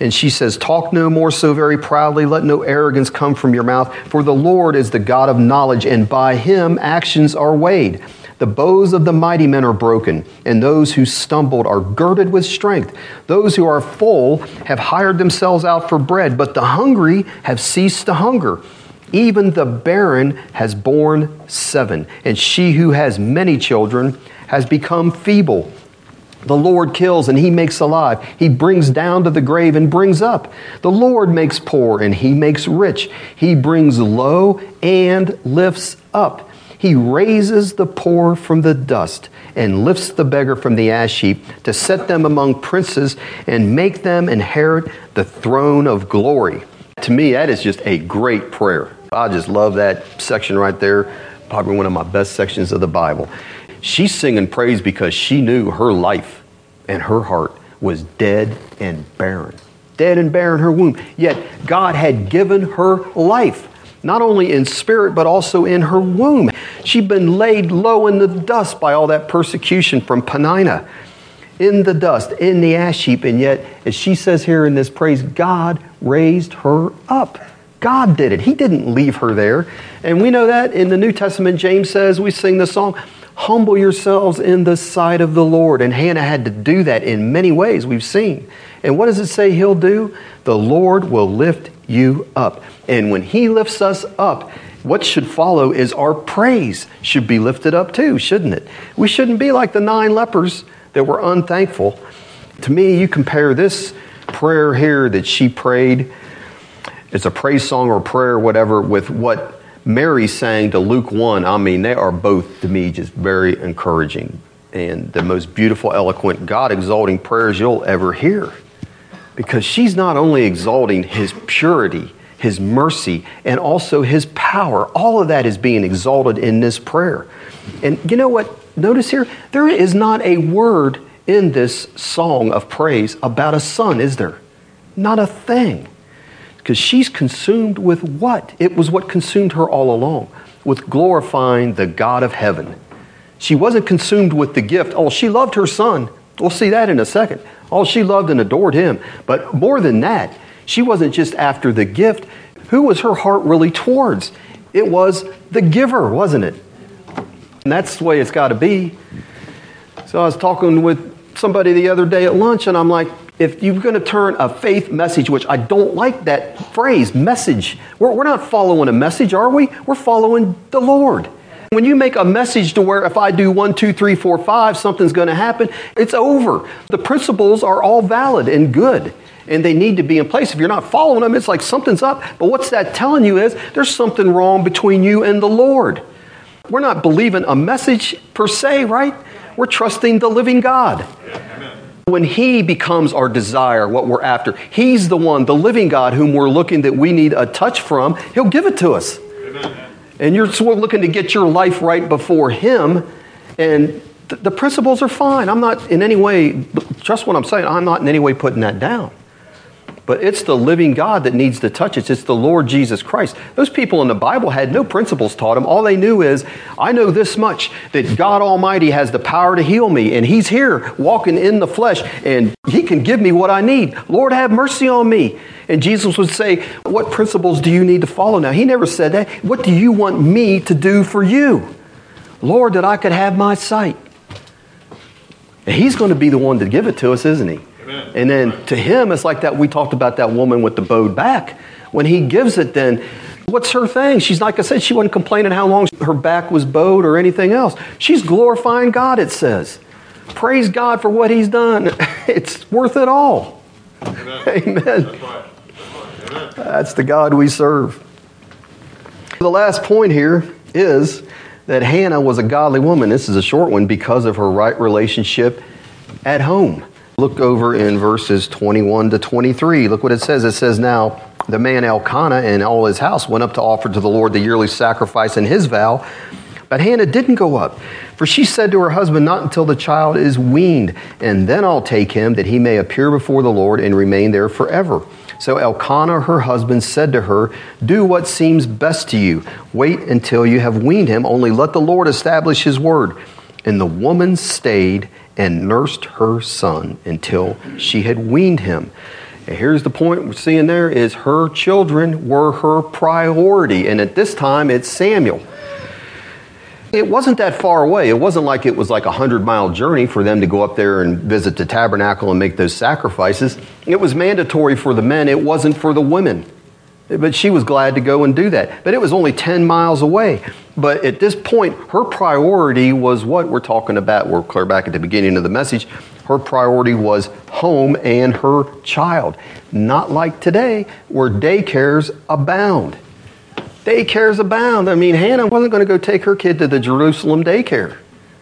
And she says, Talk no more so very proudly, let no arrogance come from your mouth, for the Lord is the God of knowledge, and by him actions are weighed. The bows of the mighty men are broken, and those who stumbled are girded with strength. Those who are full have hired themselves out for bread, but the hungry have ceased to hunger. Even the barren has borne seven, and she who has many children has become feeble. The Lord kills and he makes alive. He brings down to the grave and brings up. The Lord makes poor and he makes rich. He brings low and lifts up. He raises the poor from the dust and lifts the beggar from the ash heap to set them among princes and make them inherit the throne of glory. To me, that is just a great prayer. I just love that section right there. Probably one of my best sections of the Bible. She's singing praise because she knew her life and her heart was dead and barren. Dead and barren her womb. Yet God had given her life, not only in spirit, but also in her womb. She'd been laid low in the dust by all that persecution from Peninnah. In the dust, in the ash heap, and yet, as she says here in this praise, God raised her up. God did it. He didn't leave her there. And we know that in the New Testament, James says, we sing the song, Humble yourselves in the sight of the Lord. And Hannah had to do that in many ways we've seen. And what does it say he'll do? The Lord will lift you up. And when he lifts us up, what should follow is our praise should be lifted up too, shouldn't it? We shouldn't be like the nine lepers that were unthankful. To me, you compare this prayer here that she prayed, it's a praise song or prayer, whatever, with what Mary sang to Luke 1, I mean, they are both to me just very encouraging and the most beautiful, eloquent, God exalting prayers you'll ever hear. Because she's not only exalting His purity, His mercy, and also His power. All of that is being exalted in this prayer. And you know what? Notice here, there is not a word in this song of praise about a son, is there? Not a thing. Because she's consumed with what? It was what consumed her all along, with glorifying the God of heaven. She wasn't consumed with the gift. Oh, she loved her son. We'll see that in a second. Oh, she loved and adored him. But more than that, she wasn't just after the gift. Who was her heart really towards? It was the giver, wasn't it? And that's the way it's got to be. So I was talking with somebody the other day at lunch, and I'm like, if you're going to turn a faith message, which I don't like that phrase, message, we're, we're not following a message, are we? We're following the Lord. When you make a message to where if I do one, two, three, four, five, something's going to happen, it's over. The principles are all valid and good and they need to be in place. If you're not following them, it's like something's up. But what's that telling you is there's something wrong between you and the Lord. We're not believing a message per se, right? We're trusting the living God. When He becomes our desire, what we're after, He's the one, the living God, whom we're looking that we need a touch from, He'll give it to us. And you're sort of looking to get your life right before Him, and th- the principles are fine. I'm not in any way, just what I'm saying, I'm not in any way putting that down. But it's the living God that needs to touch it. It's the Lord Jesus Christ. Those people in the Bible had no principles taught them. All they knew is, I know this much that God Almighty has the power to heal me, and He's here walking in the flesh, and He can give me what I need. Lord, have mercy on me. And Jesus would say, What principles do you need to follow now? He never said that. What do you want me to do for you? Lord, that I could have my sight. And He's going to be the one to give it to us, isn't He? And then to him, it's like that we talked about that woman with the bowed back. When he gives it, then what's her thing? She's like I said, she wasn't complaining how long her back was bowed or anything else. She's glorifying God, it says. Praise God for what he's done. It's worth it all. Amen. Amen. That's, right. That's, right. That's the God we serve. The last point here is that Hannah was a godly woman. This is a short one because of her right relationship at home. Look over in verses 21 to 23. Look what it says. It says, Now the man Elkanah and all his house went up to offer to the Lord the yearly sacrifice and his vow. But Hannah didn't go up, for she said to her husband, Not until the child is weaned, and then I'll take him, that he may appear before the Lord and remain there forever. So Elkanah, her husband, said to her, Do what seems best to you. Wait until you have weaned him, only let the Lord establish his word. And the woman stayed and nursed her son until she had weaned him. And here's the point we're seeing there is her children were her priority. And at this time, it's Samuel. It wasn't that far away. It wasn't like it was like a hundred mile journey for them to go up there and visit the tabernacle and make those sacrifices. It was mandatory for the men, it wasn't for the women. But she was glad to go and do that. But it was only 10 miles away. But at this point, her priority was what we're talking about. We're clear back at the beginning of the message. Her priority was home and her child. Not like today, where daycares abound. Daycares abound. I mean, Hannah wasn't going to go take her kid to the Jerusalem daycare.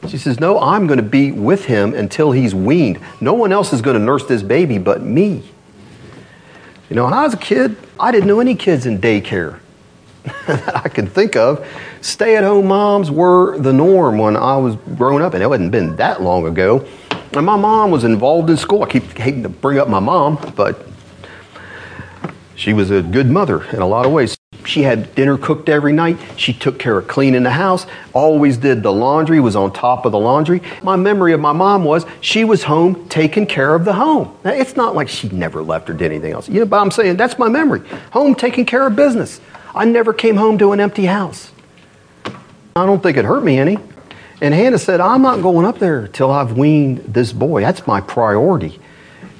She says, No, I'm going to be with him until he's weaned. No one else is going to nurse this baby but me. You know, when I was a kid, I didn't know any kids in daycare that I can think of. Stay at home moms were the norm when I was growing up, and it hadn't been that long ago. And my mom was involved in school. I keep hating to bring up my mom, but she was a good mother in a lot of ways. She had dinner cooked every night. She took care of cleaning the house, always did the laundry, was on top of the laundry. My memory of my mom was she was home taking care of the home. Now, it's not like she never left or did anything else. You know, but I'm saying that's my memory. Home taking care of business. I never came home to an empty house. I don't think it hurt me any. And Hannah said, I'm not going up there till I've weaned this boy. That's my priority.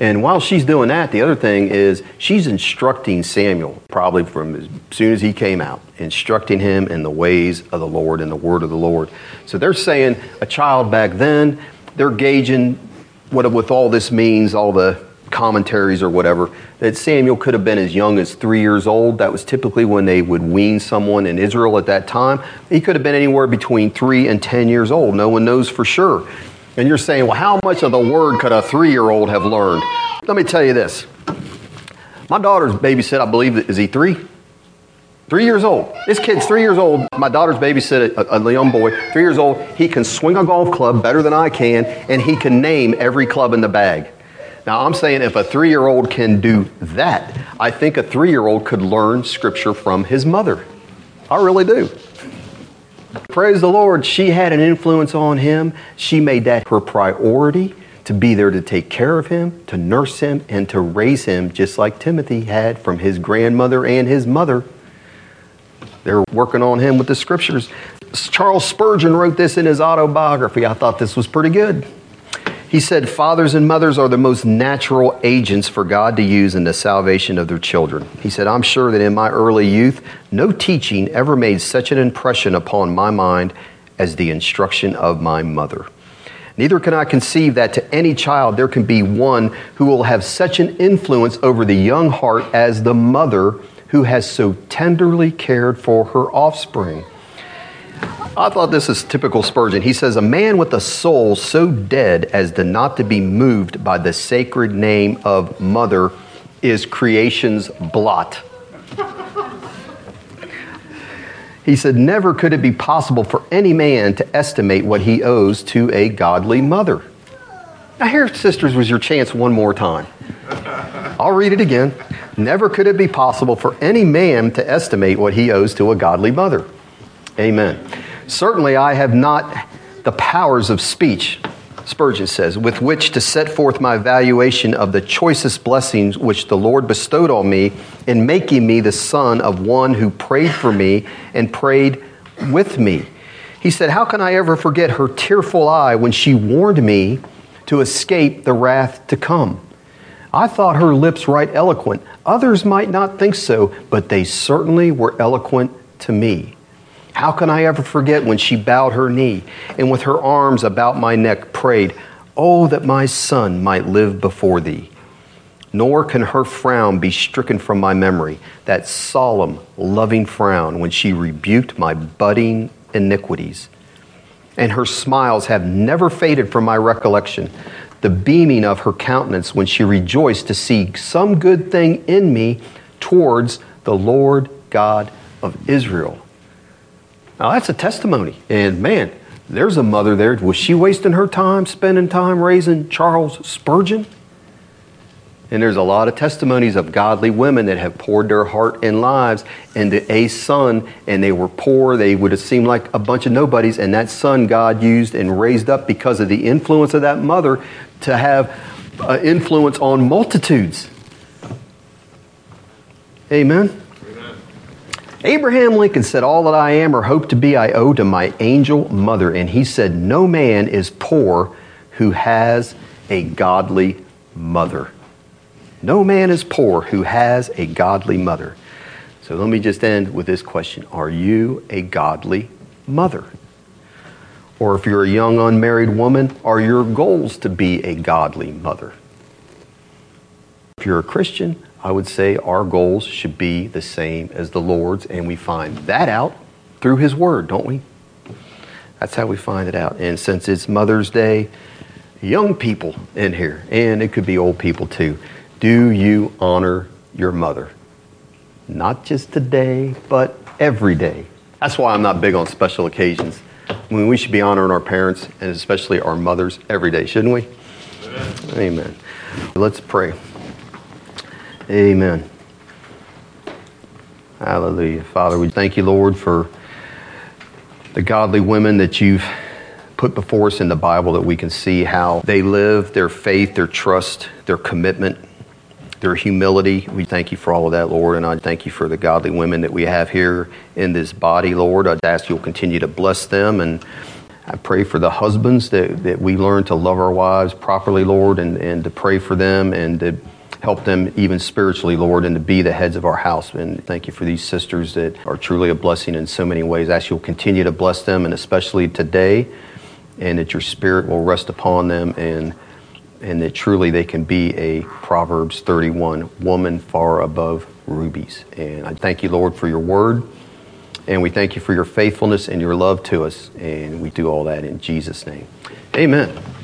And while she's doing that, the other thing is she's instructing Samuel, probably from as soon as he came out, instructing him in the ways of the Lord and the word of the Lord. So they're saying a child back then, they're gauging what with all this means, all the commentaries or whatever, that Samuel could have been as young as three years old. That was typically when they would wean someone in Israel at that time. He could have been anywhere between three and ten years old. No one knows for sure. And you're saying, well, how much of the word could a three year old have learned? Let me tell you this. My daughter's babysit, I believe, is he three? Three years old. This kid's three years old. My daughter's babysit a, a young boy, three years old. He can swing a golf club better than I can, and he can name every club in the bag. Now, I'm saying if a three year old can do that, I think a three year old could learn scripture from his mother. I really do. Praise the Lord, she had an influence on him. She made that her priority to be there to take care of him, to nurse him, and to raise him, just like Timothy had from his grandmother and his mother. They're working on him with the scriptures. Charles Spurgeon wrote this in his autobiography. I thought this was pretty good. He said, Fathers and mothers are the most natural agents for God to use in the salvation of their children. He said, I'm sure that in my early youth, no teaching ever made such an impression upon my mind as the instruction of my mother. Neither can I conceive that to any child there can be one who will have such an influence over the young heart as the mother who has so tenderly cared for her offspring. I thought this is typical Spurgeon. He says, A man with a soul so dead as to not to be moved by the sacred name of mother is creation's blot. He said, Never could it be possible for any man to estimate what he owes to a godly mother. Now, here, sisters, was your chance one more time. I'll read it again. Never could it be possible for any man to estimate what he owes to a godly mother. Amen. Certainly, I have not the powers of speech, Spurgeon says, with which to set forth my valuation of the choicest blessings which the Lord bestowed on me in making me the son of one who prayed for me and prayed with me. He said, How can I ever forget her tearful eye when she warned me to escape the wrath to come? I thought her lips right eloquent. Others might not think so, but they certainly were eloquent to me. How can I ever forget when she bowed her knee and with her arms about my neck prayed, Oh, that my son might live before thee. Nor can her frown be stricken from my memory, that solemn, loving frown when she rebuked my budding iniquities. And her smiles have never faded from my recollection, the beaming of her countenance when she rejoiced to see some good thing in me towards the Lord God of Israel. Now that's a testimony. And man, there's a mother there. Was she wasting her time spending time raising Charles Spurgeon? And there's a lot of testimonies of godly women that have poured their heart and lives into a son, and they were poor. They would have seemed like a bunch of nobodies, and that son God used and raised up because of the influence of that mother to have uh, influence on multitudes. Amen. Abraham Lincoln said, All that I am or hope to be, I owe to my angel mother. And he said, No man is poor who has a godly mother. No man is poor who has a godly mother. So let me just end with this question Are you a godly mother? Or if you're a young unmarried woman, are your goals to be a godly mother? If you're a Christian, I would say our goals should be the same as the Lord's, and we find that out through His Word, don't we? That's how we find it out. And since it's Mother's Day, young people in here, and it could be old people too, do you honor your mother? Not just today, but every day. That's why I'm not big on special occasions. I mean, we should be honoring our parents and especially our mothers every day, shouldn't we? Amen. Amen. Let's pray. Amen. Hallelujah. Father, we thank you, Lord, for the godly women that you've put before us in the Bible that we can see how they live, their faith, their trust, their commitment, their humility. We thank you for all of that, Lord, and I thank you for the godly women that we have here in this body, Lord. I ask you'll continue to bless them and I pray for the husbands that, that we learn to love our wives properly, Lord, and, and to pray for them and to help them even spiritually, Lord, and to be the heads of our house. And thank you for these sisters that are truly a blessing in so many ways. I ask you'll continue to bless them, and especially today, and that your spirit will rest upon them, and and that truly they can be a Proverbs 31 woman far above rubies. And I thank you, Lord, for your word. And we thank you for your faithfulness and your love to us. And we do all that in Jesus' name. Amen.